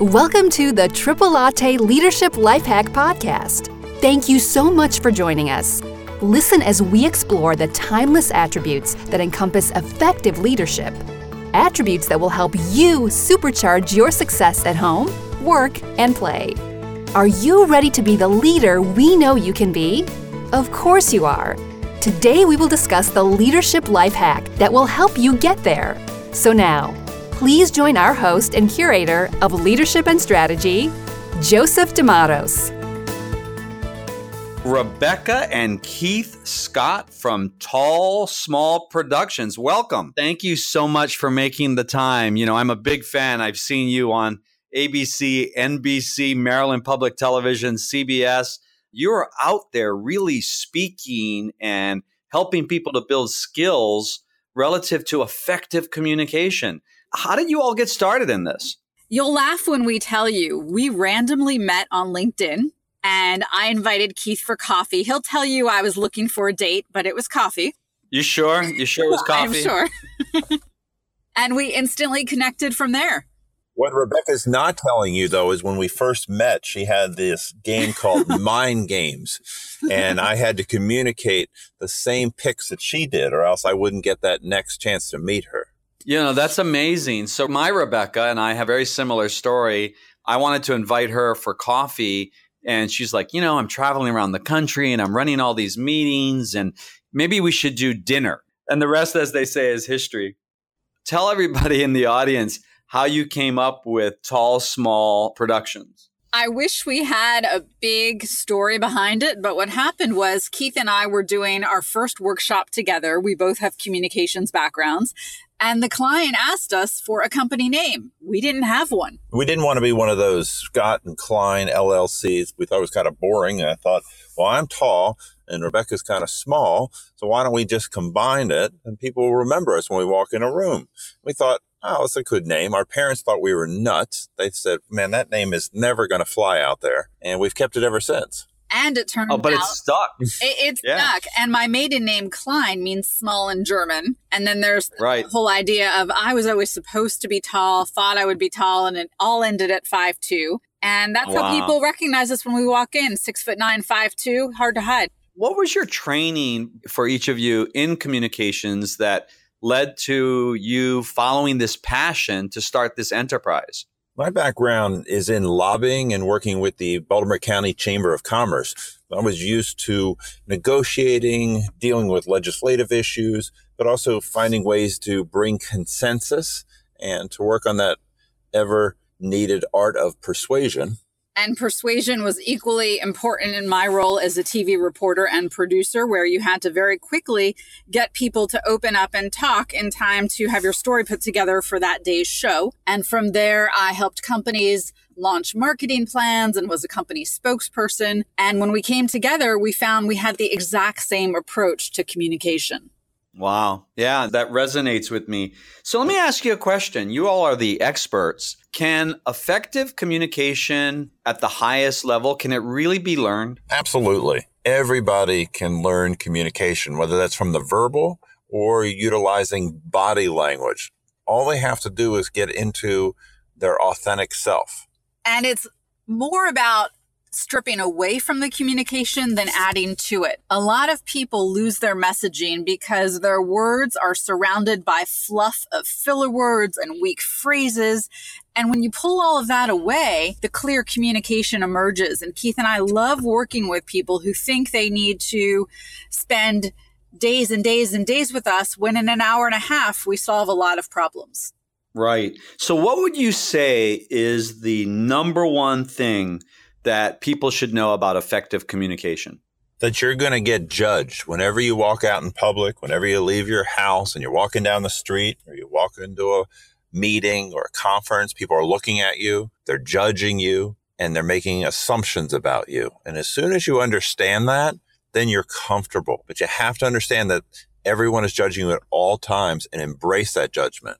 Welcome to the Triple Latte Leadership Life Hack Podcast. Thank you so much for joining us. Listen as we explore the timeless attributes that encompass effective leadership. Attributes that will help you supercharge your success at home, work, and play. Are you ready to be the leader we know you can be? Of course you are. Today we will discuss the leadership life hack that will help you get there. So now, please join our host and curator of leadership and strategy, Joseph D'Amatos. Rebecca and Keith Scott from Tall Small Productions. Welcome. Thank you so much for making the time. You know, I'm a big fan. I've seen you on ABC, NBC, Maryland Public Television, CBS. You're out there really speaking and helping people to build skills relative to effective communication. How did you all get started in this? You'll laugh when we tell you we randomly met on LinkedIn and I invited Keith for coffee. He'll tell you I was looking for a date, but it was coffee. You sure? You sure it was coffee? I'm sure. and we instantly connected from there. What Rebecca's not telling you, though, is when we first met, she had this game called Mind Games. And I had to communicate the same picks that she did, or else I wouldn't get that next chance to meet her. You know, that's amazing. So my Rebecca and I have a very similar story. I wanted to invite her for coffee and she's like, you know, I'm traveling around the country and I'm running all these meetings and maybe we should do dinner. And the rest as they say is history. Tell everybody in the audience how you came up with Tall Small Productions. I wish we had a big story behind it, but what happened was Keith and I were doing our first workshop together. We both have communications backgrounds. And the client asked us for a company name. We didn't have one. We didn't want to be one of those Scott and Klein LLCs. We thought it was kind of boring. And I thought, well, I'm tall and Rebecca's kind of small. So why don't we just combine it and people will remember us when we walk in a room? We thought, oh, it's a good name. Our parents thought we were nuts. They said, man, that name is never going to fly out there. And we've kept it ever since. And it turned out. oh, but out it's stuck. It, it's yeah. stuck. And my maiden name Klein means small in German. And then there's right. the whole idea of I was always supposed to be tall, thought I would be tall, and it all ended at five two. And that's wow. how people recognize us when we walk in. Six foot nine, five two, hard to hide. What was your training for each of you in communications that led to you following this passion to start this enterprise? My background is in lobbying and working with the Baltimore County Chamber of Commerce. I was used to negotiating, dealing with legislative issues, but also finding ways to bring consensus and to work on that ever needed art of persuasion and persuasion was equally important in my role as a TV reporter and producer, where you had to very quickly get people to open up and talk in time to have your story put together for that day's show. And from there, I helped companies launch marketing plans and was a company spokesperson. And when we came together, we found we had the exact same approach to communication. Wow. Yeah, that resonates with me. So let me ask you a question. You all are the experts. Can effective communication at the highest level can it really be learned? Absolutely. Everybody can learn communication, whether that's from the verbal or utilizing body language. All they have to do is get into their authentic self. And it's more about stripping away from the communication than adding to it. A lot of people lose their messaging because their words are surrounded by fluff of filler words and weak phrases. And when you pull all of that away, the clear communication emerges. And Keith and I love working with people who think they need to spend days and days and days with us when in an hour and a half we solve a lot of problems. Right. So, what would you say is the number one thing that people should know about effective communication? That you're going to get judged whenever you walk out in public, whenever you leave your house and you're walking down the street or you walk into a meeting or a conference, people are looking at you, they're judging you, and they're making assumptions about you. And as soon as you understand that, then you're comfortable. But you have to understand that everyone is judging you at all times and embrace that judgment.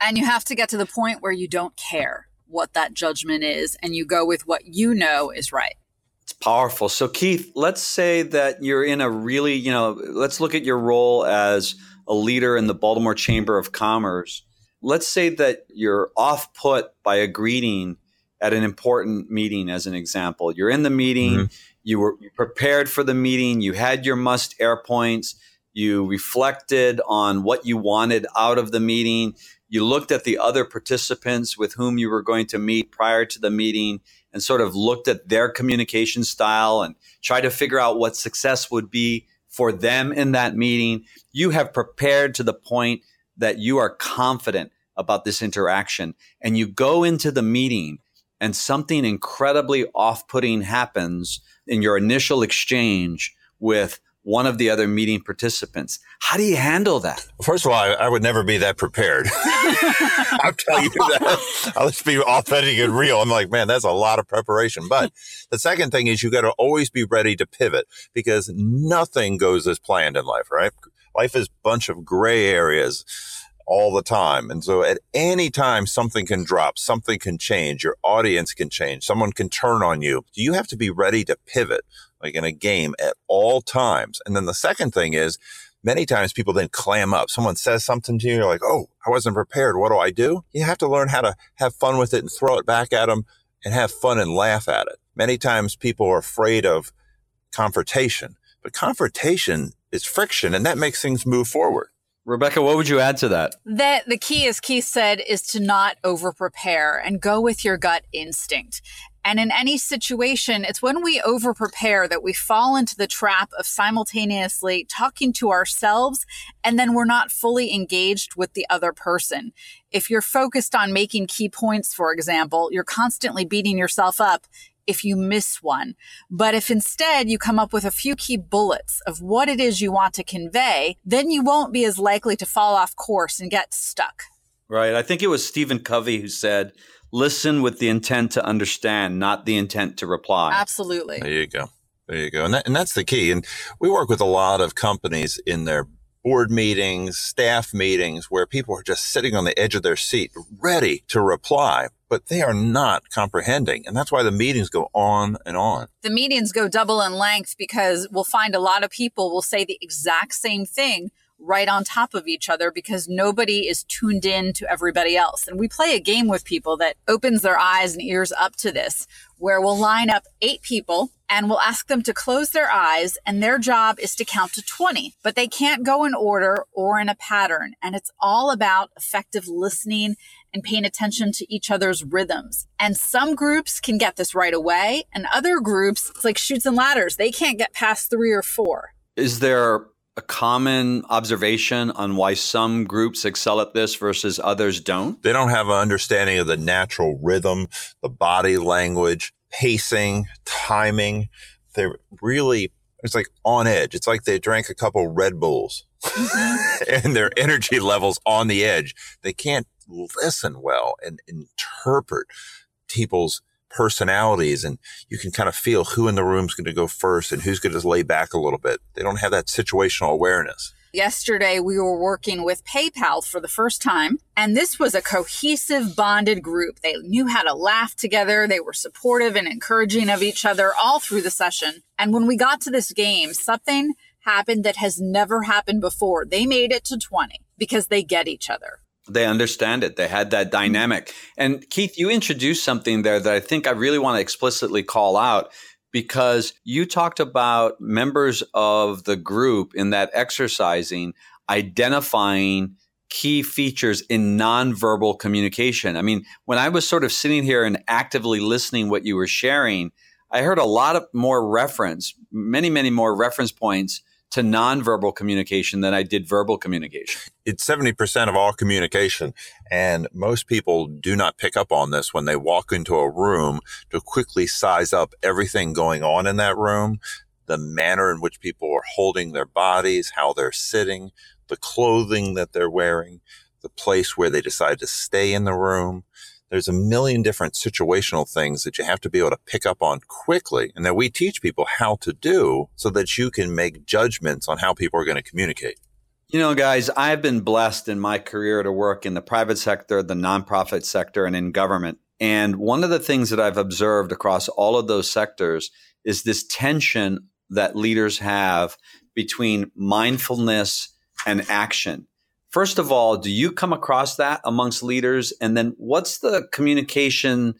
And you have to get to the point where you don't care what that judgment is and you go with what you know is right. It's powerful. So, Keith, let's say that you're in a really, you know, let's look at your role as a leader in the Baltimore Chamber of Commerce. Let's say that you're off put by a greeting at an important meeting as an example. You're in the meeting, mm-hmm. you were prepared for the meeting, you had your must air points, you reflected on what you wanted out of the meeting, you looked at the other participants with whom you were going to meet prior to the meeting and sort of looked at their communication style and tried to figure out what success would be for them in that meeting. You have prepared to the point that you are confident about this interaction and you go into the meeting and something incredibly off putting happens in your initial exchange with one of the other meeting participants. How do you handle that? First of all, I, I would never be that prepared. I'll tell you that. I'll just be authentic and real. I'm like, man, that's a lot of preparation. But the second thing is you got to always be ready to pivot because nothing goes as planned in life, right? Life is a bunch of gray areas all the time. And so at any time, something can drop, something can change, your audience can change, someone can turn on you. You have to be ready to pivot like in a game at all times. And then the second thing is many times people then clam up. Someone says something to you, you're like, oh, I wasn't prepared. What do I do? You have to learn how to have fun with it and throw it back at them and have fun and laugh at it. Many times people are afraid of confrontation, but confrontation is friction and that makes things move forward. Rebecca, what would you add to that? That the key, as Keith said, is to not over prepare and go with your gut instinct. And in any situation, it's when we over prepare that we fall into the trap of simultaneously talking to ourselves and then we're not fully engaged with the other person. If you're focused on making key points, for example, you're constantly beating yourself up if you miss one. But if instead you come up with a few key bullets of what it is you want to convey, then you won't be as likely to fall off course and get stuck. Right. I think it was Stephen Covey who said, listen with the intent to understand, not the intent to reply. Absolutely. There you go. There you go. And, that, and that's the key. And we work with a lot of companies in their board meetings, staff meetings, where people are just sitting on the edge of their seat, ready to reply, but they are not comprehending. And that's why the meetings go on and on. The meetings go double in length because we'll find a lot of people will say the exact same thing right on top of each other because nobody is tuned in to everybody else. And we play a game with people that opens their eyes and ears up to this, where we'll line up eight people and we'll ask them to close their eyes and their job is to count to 20, but they can't go in order or in a pattern. And it's all about effective listening and paying attention to each other's rhythms. And some groups can get this right away and other groups, it's like Chutes and Ladders. They can't get past three or four. Is there a common observation on why some groups excel at this versus others don't? They don't have an understanding of the natural rhythm, the body language, pacing, timing. They're really, it's like on edge. It's like they drank a couple Red Bulls mm-hmm. and their energy levels on the edge. They can't listen well and interpret people's personalities and you can kind of feel who in the room is going to go first and who's going to lay back a little bit. They don't have that situational awareness. Yesterday, we were working with PayPal for the first time, and this was a cohesive, bonded group. They knew how to laugh together. They were supportive and encouraging of each other all through the session. And when we got to this game, something happened that has never happened before. They made it to 20 because they get each other. They understand it. They had that dynamic. And Keith, you introduced something there that I think I really want to explicitly call out because you talked about members of the group in that exercising identifying key features in nonverbal communication. I mean, when I was sort of sitting here and actively listening what you were sharing, I heard a lot of more reference, many, many more reference points to nonverbal communication than I did verbal communication. It's 70% of all communication. And most people do not pick up on this when they walk into a room to quickly size up everything going on in that room, the manner in which people are holding their bodies, how they're sitting, the clothing that they're wearing, the place where they decide to stay in the room there's a million different situational things that you have to be able to pick up on quickly and that we teach people how to do so that you can make judgments on how people are going to communicate. You know, guys, I've been blessed in my career to work in the private sector, the nonprofit sector, and in government. And one of the things that I've observed across all of those sectors is this tension that leaders have between mindfulness and action. First of all, do you come across that amongst leaders? And then what's the communication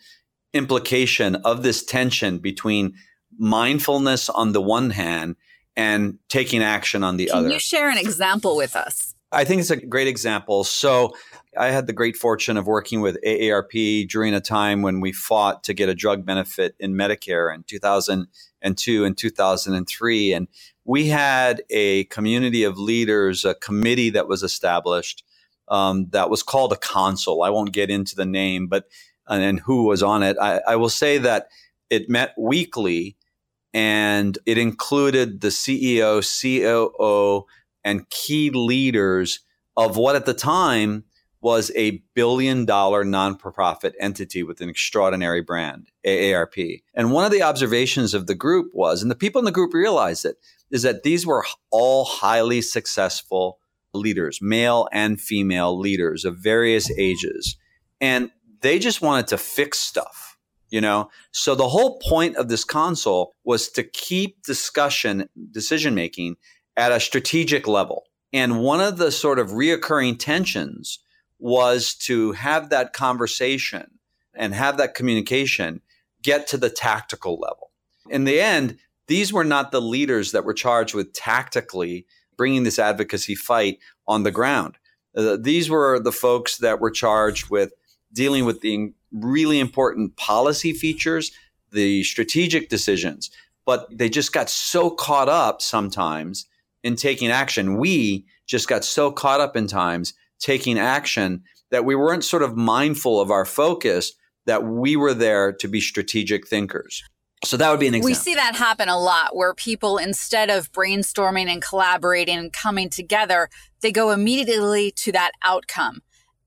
implication of this tension between mindfulness on the one hand and taking action on the Can other. Can you share an example with us? I think it's a great example. So, I had the great fortune of working with AARP during a time when we fought to get a drug benefit in Medicare in 2002 and 2003. And we had a community of leaders, a committee that was established um, that was called a council. I won't get into the name, but and who was on it. I, I will say that it met weekly and it included the CEO, COO, and key leaders of what at the time was a billion dollar non profit entity with an extraordinary brand, AARP. And one of the observations of the group was, and the people in the group realized it, is that these were all highly successful leaders, male and female leaders of various ages. And they just wanted to fix stuff, you know? So the whole point of this console was to keep discussion, decision making at a strategic level. And one of the sort of reoccurring tensions was to have that conversation and have that communication get to the tactical level. In the end, these were not the leaders that were charged with tactically bringing this advocacy fight on the ground. Uh, these were the folks that were charged with dealing with the really important policy features, the strategic decisions, but they just got so caught up sometimes in taking action. We just got so caught up in times taking action that we weren't sort of mindful of our focus that we were there to be strategic thinkers. So that would be an example. We see that happen a lot where people, instead of brainstorming and collaborating and coming together, they go immediately to that outcome.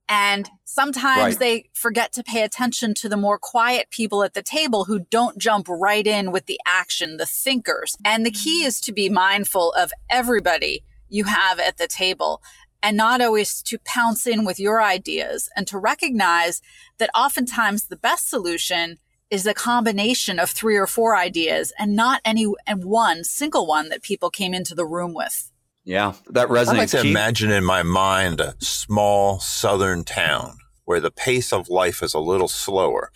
And sometimes right. they forget to pay attention to the more quiet people at the table who don't jump right in with the action, the thinkers. And the key is to be mindful of everybody you have at the table and not always to pounce in with your ideas and to recognize that oftentimes the best solution is a combination of three or four ideas and not any and one single one that people came into the room with. Yeah, that resonates. I like to imagine in my mind a small southern town where the pace of life is a little slower.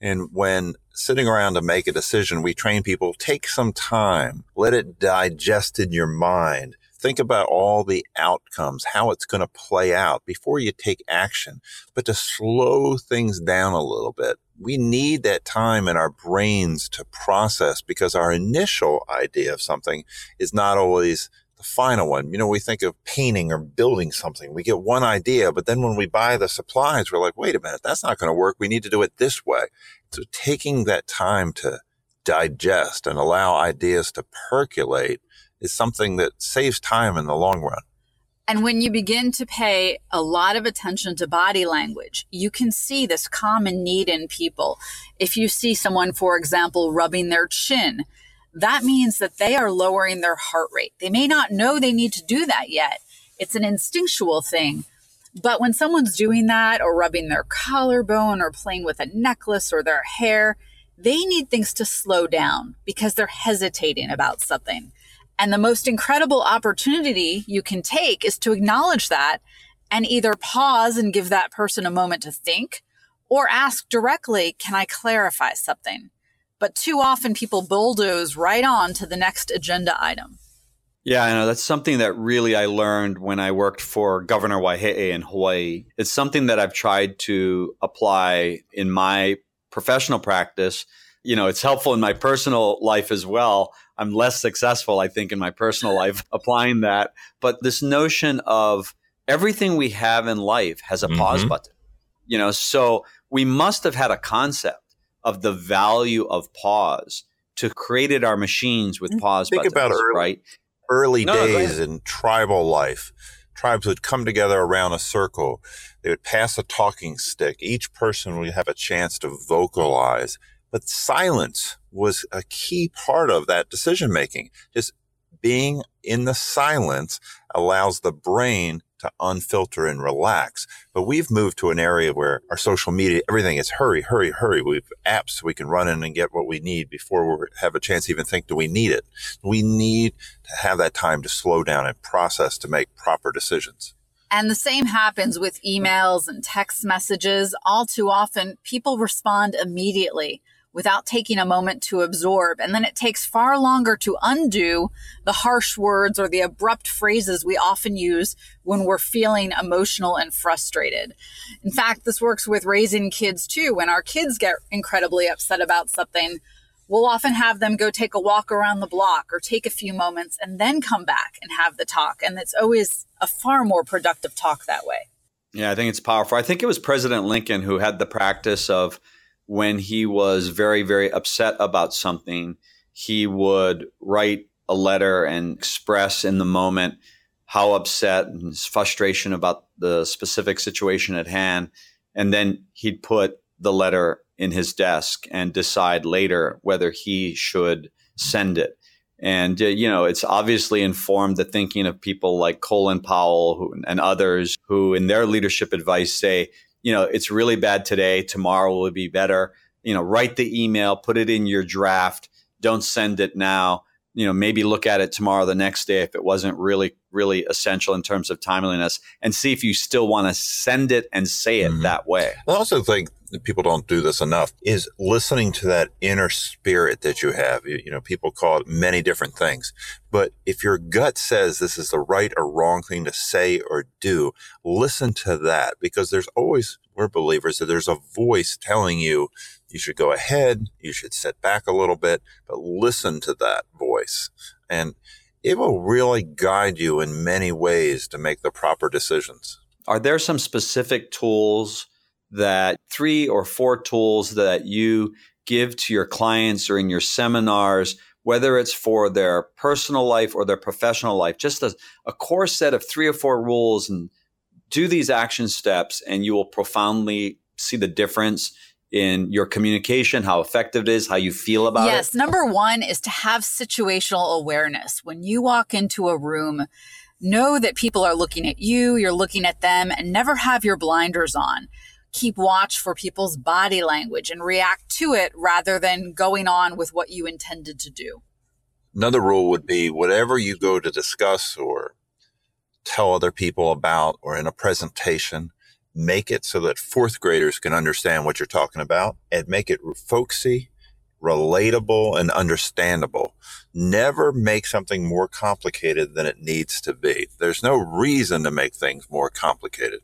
And when sitting around to make a decision, we train people take some time, let it digest in your mind. Think about all the outcomes, how it's going to play out before you take action, but to slow things down a little bit. We need that time in our brains to process because our initial idea of something is not always the final one. You know, we think of painting or building something. We get one idea, but then when we buy the supplies, we're like, wait a minute, that's not going to work. We need to do it this way. So taking that time to digest and allow ideas to percolate is something that saves time in the long run. And when you begin to pay a lot of attention to body language, you can see this common need in people. If you see someone, for example, rubbing their chin, that means that they are lowering their heart rate. They may not know they need to do that yet. It's an instinctual thing. But when someone's doing that or rubbing their collarbone or playing with a necklace or their hair, they need things to slow down because they're hesitating about something. And the most incredible opportunity you can take is to acknowledge that and either pause and give that person a moment to think or ask directly, can I clarify something? But too often people bulldoze right on to the next agenda item. Yeah, I know that's something that really I learned when I worked for Governor Waihee in Hawaii. It's something that I've tried to apply in my professional practice. You know, it's helpful in my personal life as well. I'm less successful, I think, in my personal life applying that. But this notion of everything we have in life has a mm-hmm. pause button. You know, so we must have had a concept of the value of pause to created our machines with mm, pause Think buttons, about early, right? early no, days in tribal life. Tribes would come together around a circle. They would pass a talking stick. Each person would have a chance to vocalize. But silence was a key part of that decision making. Just being in the silence allows the brain to unfilter and relax. But we've moved to an area where our social media, everything is hurry, hurry, hurry. We have apps we can run in and get what we need before we have a chance to even think, do we need it? We need to have that time to slow down and process to make proper decisions. And the same happens with emails and text messages. All too often, people respond immediately without taking a moment to absorb. And then it takes far longer to undo the harsh words or the abrupt phrases we often use when we're feeling emotional and frustrated. In fact, this works with raising kids too. When our kids get incredibly upset about something, we'll often have them go take a walk around the block or take a few moments and then come back and have the talk. And it's always a far more productive talk that way. Yeah, I think it's powerful. I think it was President Lincoln who had the practice of when he was very, very upset about something, he would write a letter and express in the moment how upset and his frustration about the specific situation at hand. And then he'd put the letter in his desk and decide later whether he should send it. And, uh, you know, it's obviously informed the thinking of people like Colin Powell who, and others who, in their leadership advice, say, you know, it's really bad today. Tomorrow will be better. You know, write the email, put it in your draft. Don't send it now. You know, maybe look at it tomorrow, the next day, if it wasn't really, really essential in terms of timeliness, and see if you still want to send it and say it mm-hmm. that way. I also think people don't do this enough is listening to that inner spirit that you have. You, you, know, people call it many different things, but if your gut says this is the right or wrong thing to say or do, listen to that because there's always, we're believers that there's a voice telling you you should go ahead, you should sit back a little bit, but listen to that voice. And it will really guide you in many ways to make the proper decisions. Are there some specific tools that three or four tools that you give to your clients or in your seminars, whether it's for their personal life or their professional life, just a, a core set of three or four rules and do these action steps, and you will profoundly see the difference in your communication, how effective it is, how you feel about yes, it? Yes. Number one is to have situational awareness. When you walk into a room, know that people are looking at you, you're looking at them, and never have your blinders on keep watch for people's body language and react to it rather than going on with what you intended to do. Another rule would be whatever you go to discuss or tell other people about or in a presentation, make it so that fourth graders can understand what you're talking about and make it folksy, relatable, and understandable. Never make something more complicated than it needs to be. There's no reason to make things more complicated.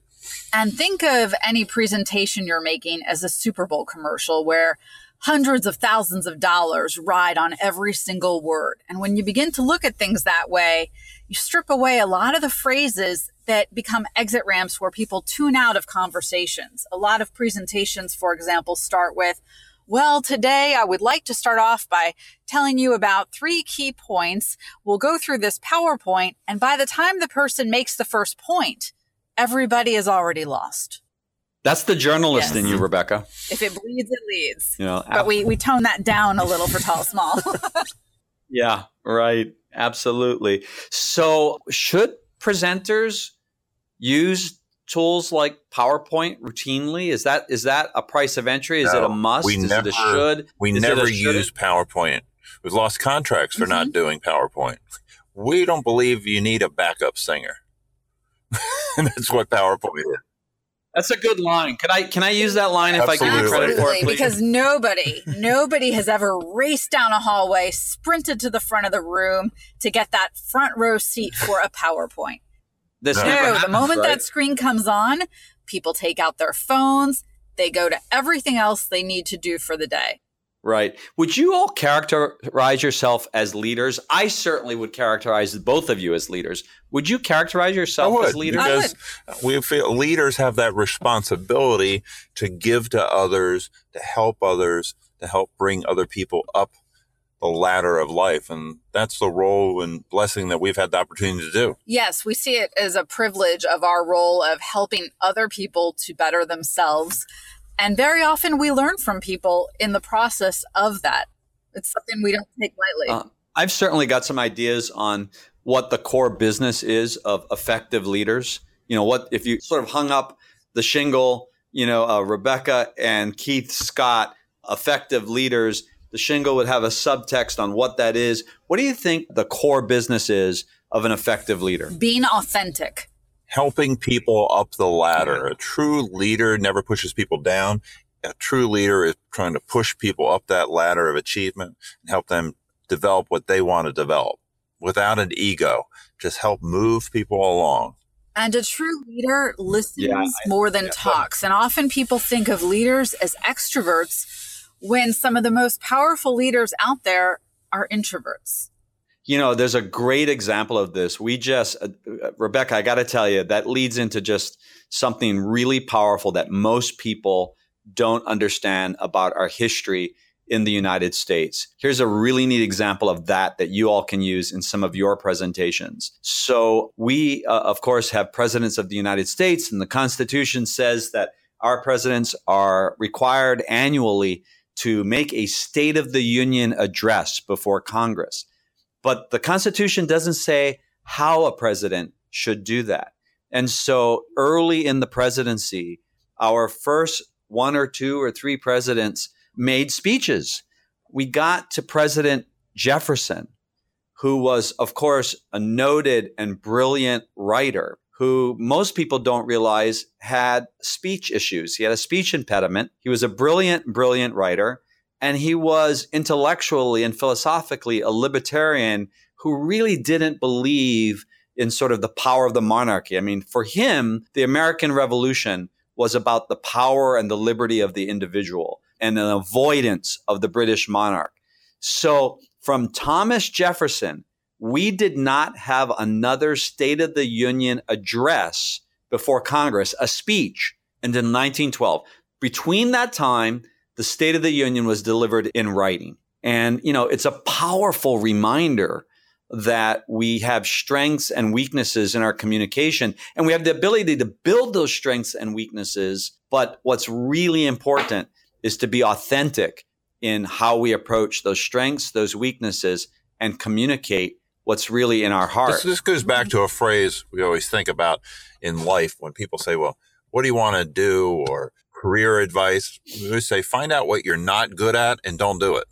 And think of any presentation you're making as a Super Bowl commercial where hundreds of thousands of dollars ride on every single word. And when you begin to look at things that way, you strip away a lot of the phrases that become exit ramps where people tune out of conversations. A lot of presentations, for example, start with, well, today I would like to start off by telling you about three key points. We'll go through this PowerPoint. And by the time the person makes the first point, everybody is already lost. That's the journalist yes. in you, Rebecca. If it bleeds, it leads. You know, but we we tone that down a little for tall small. yeah, right. Absolutely. So, should presenters use tools like PowerPoint routinely? Is that is that a price of entry? Is no, it a must? We is never, it a should? We is never use PowerPoint. We've lost contracts for mm-hmm. not doing PowerPoint. We don't believe you need a backup singer. that's what PowerPoint is. That's a good line. Can I can I use that line if Absolutely. I get credit for it? Please? Because nobody, nobody has ever raced down a hallway, sprinted to the front of the room to get that front row seat for a PowerPoint. This no, happens, the moment right? that screen comes on, people take out their phones, they go to everything else they need to do for the day. Right. Would you all characterize yourself as leaders? I certainly would characterize both of you as leaders. Would you characterize yourself would, as leaders? Because we feel leaders have that responsibility to give to others, to help others, to help bring other people up the ladder of life. And that's the role and blessing that we've had the opportunity to do. Yes, we see it as a privilege of our role of helping other people to better themselves and very often we learn from people in the process of that. It's something we don't take lightly. Uh, I've certainly got some ideas on what the core business is of effective leaders. You know, what if you sort of hung up the shingle, you know, uh, Rebecca and Keith Scott, effective leaders, the shingle would have a subtext on what that is. What do you think the core business is of an effective leader? Being authentic helping people up the ladder. A true leader never pushes people down. A true leader is trying to push people up that ladder of achievement and help them develop what they want to develop without an ego. Just help move people along. And a true leader listens Yeah, I- more than yeah, talks. And often people think of leaders as extroverts when some of the most powerful leaders out there are introverts. You know, there's a great example of this. We just, uh, uh, Rebecca, I got to tell you, that leads into just something really powerful that most people don't understand about our history in the United States. Here's a really neat example of that that you all can use in some of your presentations. So, we, uh, of course, have presidents of the United States, and the Constitution says that our presidents are required annually to make a State of the Union address before Congress. But the Constitution doesn't say how a president should do that. And so early in the presidency, our first one or two or three presidents made speeches. We got to President Jefferson, who was, of course, a noted and brilliant writer who most people don't realize had speech issues. He had a speech impediment. He was a brilliant, brilliant writer. And he was intellectually and philosophically a libertarian who really didn't believe in sort of the power of the monarchy. I mean, for him, the American Revolution was about the power and the liberty of the individual and an avoidance of the British monarch. So from Thomas Jefferson, we did not have another State of the Union address before Congress, a speech, until 1912. Between that time, the State of the Union was delivered in writing. And, you know, it's a powerful reminder that we have strengths and weaknesses in our communication, and we have the ability to build those strengths and weaknesses. But what's really important is to be authentic in how we approach those strengths, those weaknesses, and communicate what's really in our heart. This, this goes back to a phrase we always think about in life when people say, well, what do you want to do? Or career advice. We always say, find out what you're not good at and don't do it.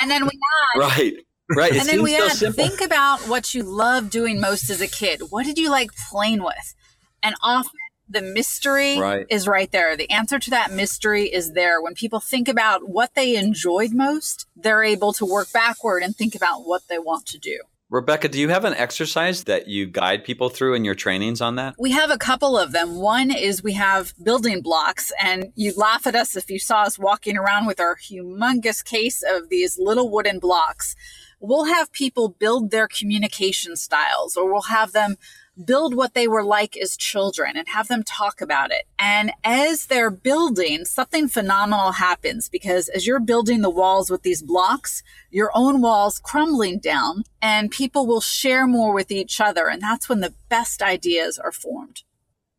And then we add, right. Right. It and then we so add, simple. think about what you love doing most as a kid. What did you like playing with? And often the mystery Right. is right there. The answer to that mystery is there. When people think about what they enjoyed most, they're able to work backward and think about what they want to do. Rebecca, do you have an exercise that you guide people through in your trainings on that? We have a couple of them. One is we have building blocks, and you'd laugh at us if you saw us walking around with our humongous case of these little wooden blocks. We'll have people build their communication styles, or we'll have them build what they were like as children and have them talk about it. And as they're building, something phenomenal happens because as you're building the walls with these blocks, your own walls crumbling down and people will share more with each other. And that's when the best ideas are formed.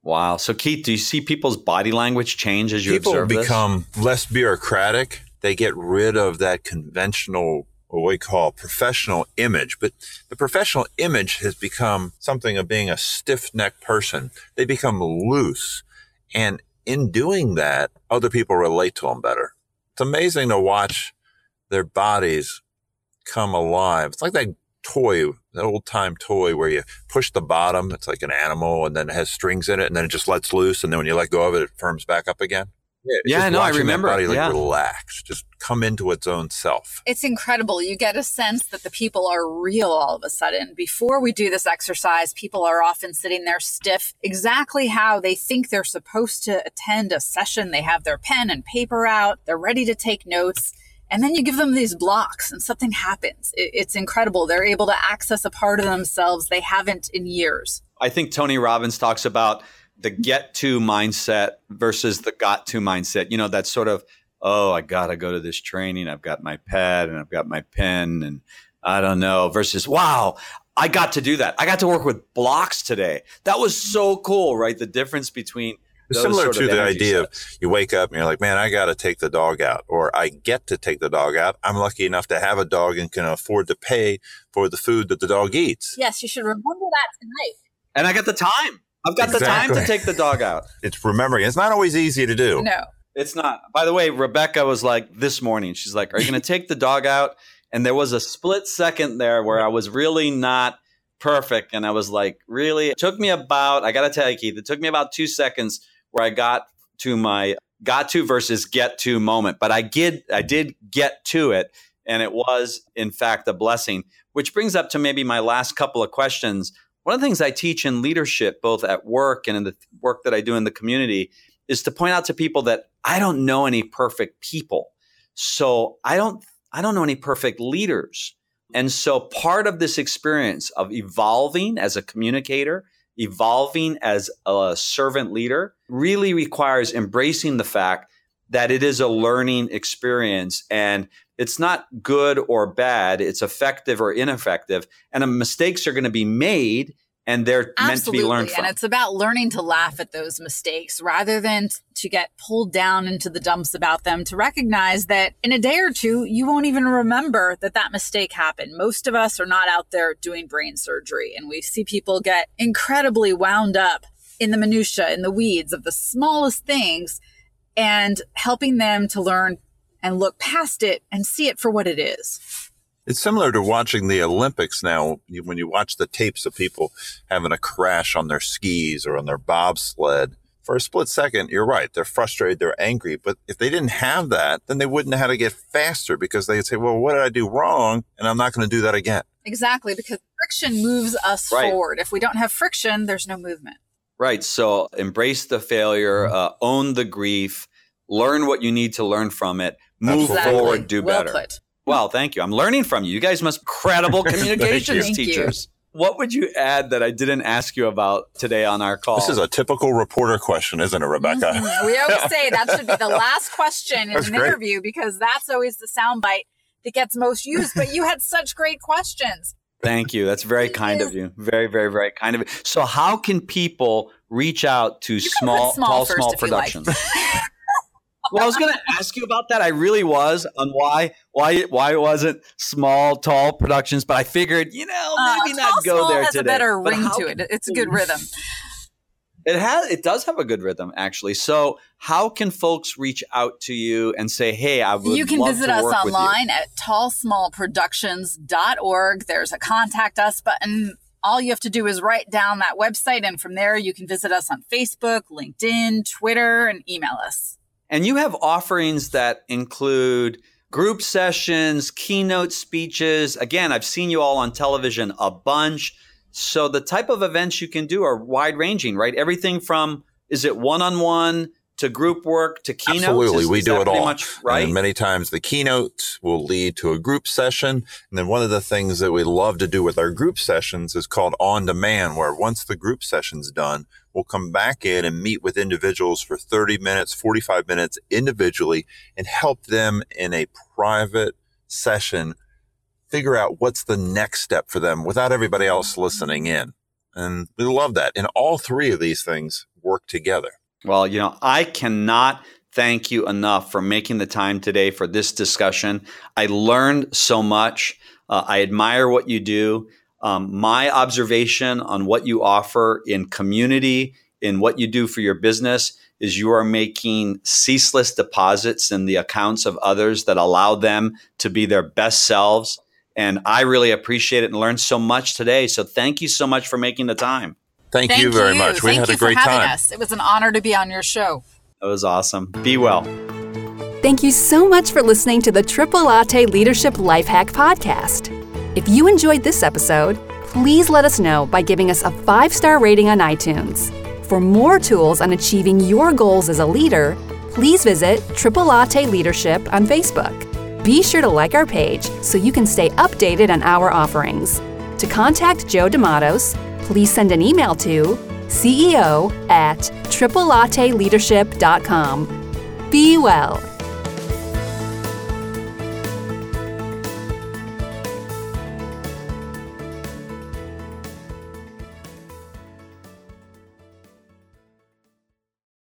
Wow. So, Keith, do you see people's body language change as you people observe this? People become less bureaucratic. They get rid of that conventional, what we call professional image. But the professional image has become something of being a stiff necked person. They become loose. And in doing that, other people relate to them better. It's amazing to watch their bodies come alive. It's like that toy, that old time toy where you push the bottom. It's like an animal and then it has strings in it and then it just lets loose. And then when you let go of it, it firms back up again. It's Yeah, just no, I watching that remember Body it, like yeah. relax, just come into its own self. It's incredible. You get a sense that the people are real all of a sudden. Before we do this exercise, people are often sitting there stiff, exactly how they think they're supposed to attend a session. They have their pen and paper out, they're ready to take notes. And then you give them these blocks and something happens. It's incredible. They're able to access a part of themselves they haven't in years. I think Tony Robbins talks about the get to mindset versus the got to mindset. You know, that sort of, oh, I got to go to this training. I've got my pad and I've got my pen and I don't know, versus, wow, I got to do that. I got to work with blocks today. That was so cool, right? The difference between those similar to the energy idea of you wake up and you're like, man, I got to take the dog out, or I get to take the dog out. I'm lucky enough to have a dog and can afford to pay for the food that the dog eats. Yes, you should remember that tonight. and I got the time. I've got the time to take the dog out. It's remembering. It's not always easy to do. No. It's not. By the way, Rebecca was like this morning. She's like, "Are you going to take the dog out?" And there was a split second there where I was really not perfect. And I was like, really? It took me about, I got to tell you, Keith, it took me about two seconds where I got to my got to versus get to moment. But I did, I did get to it. And it was, in fact, a blessing, which brings up to maybe my last couple of questions. One of the things I teach in leadership, both at work and in the work that I do in the community, is to point out to people that I don't know any perfect people. So I don't I don't know any perfect leaders. And so part of this experience of evolving as a communicator, evolving as a servant leader really requires embracing the fact that it is a learning experience and it's not good or bad, it's effective or ineffective. And um, mistakes are going to be made and they're Absolutely. meant to be learned from. And it's about learning to laugh at those mistakes rather than to get pulled down into the dumps about them, to recognize that in a day or two, you won't even remember that that mistake happened. Most of us are not out there doing brain surgery, and we see people get incredibly wound up in the minutia, in the weeds of the smallest things, and helping them to learn and look past it and see it for what it is. It's similar to watching the Olympics now. When you watch the tapes of people having a crash on their skis or on their bobsled, for a split second, you're right. They're frustrated, they're angry. But if they didn't have that, then they wouldn't know how to get faster because they'd say, well, what did I do wrong? And I'm not going to do that again. Exactly, because friction moves us right. forward. If we don't have friction, there's no movement. Right. So embrace the failure, uh, own the grief, learn what you need to learn from it, move exactly. forward, do well better. Put. Well, thank you. I'm learning from you. You guys must be credible communications teachers. What would you add that I didn't ask you about today on our call? This is a typical reporter question, isn't it, Rebecca? Mm-hmm. We always say that should be the last question in an great. interview because that's always the soundbite that gets most used. But you had such great questions. Thank you. That's very kind of you. Very, very, very kind of you. So, how can people reach out to small, small, tall, small productions? Like. well, I was going to ask you about that. I really was on why why why it wasn't small, tall productions, but I figured you know uh, maybe uh, not go there has today. a better but ring to it. It's a good rhythm. It has it does have a good rhythm actually. So how can folks reach out to you and say, "Hey, I would You can visit us online at tallsmallproductions.org. There's a contact us button. All you have to do is write down that website and from there you can visit us on Facebook, LinkedIn, Twitter and email us. And you have offerings that include group sessions, keynote speeches. Again, I've seen you all on television a bunch. So the type of events you can do are wide ranging, right? Everything from is it one on one to group work to keynotes? Absolutely, is, we is do it all. Much, right? And many times the keynote will lead to a group session. And then one of the things that we love to do with our group sessions is called on demand, where once the group session's done, we'll come back in and meet with individuals for 30 minutes, 45 minutes individually and help them in a private session figure out what's the next step for them without everybody else listening in. And we love that. And all three of these things work together. Well, you know, I cannot thank you enough for making the time today for this discussion. I learned so much. Uh, I admire what you do. Um, my observation on what you offer in community, in what you do for your business, is you are making ceaseless deposits in the accounts of others that allow them to be their best selves. And I really appreciate it and learned so much today. So thank you so much for making the time. Thank, Thank you very you. much. We Thank had a great time. Us. It was an honor to be on your show. It was awesome. Be well. Thank you so much for listening to the Triple Latte Leadership Life Hack Podcast. If you enjoyed this episode, please let us know by giving us a five star rating on iTunes. For more tools on achieving your goals as a leader, please visit Triple Latte Leadership on Facebook. Be sure to like our page so you can stay updated on our offerings. To contact Joe D'Amatos, please send an email to ceo at triplelatteleadership.com. Be well.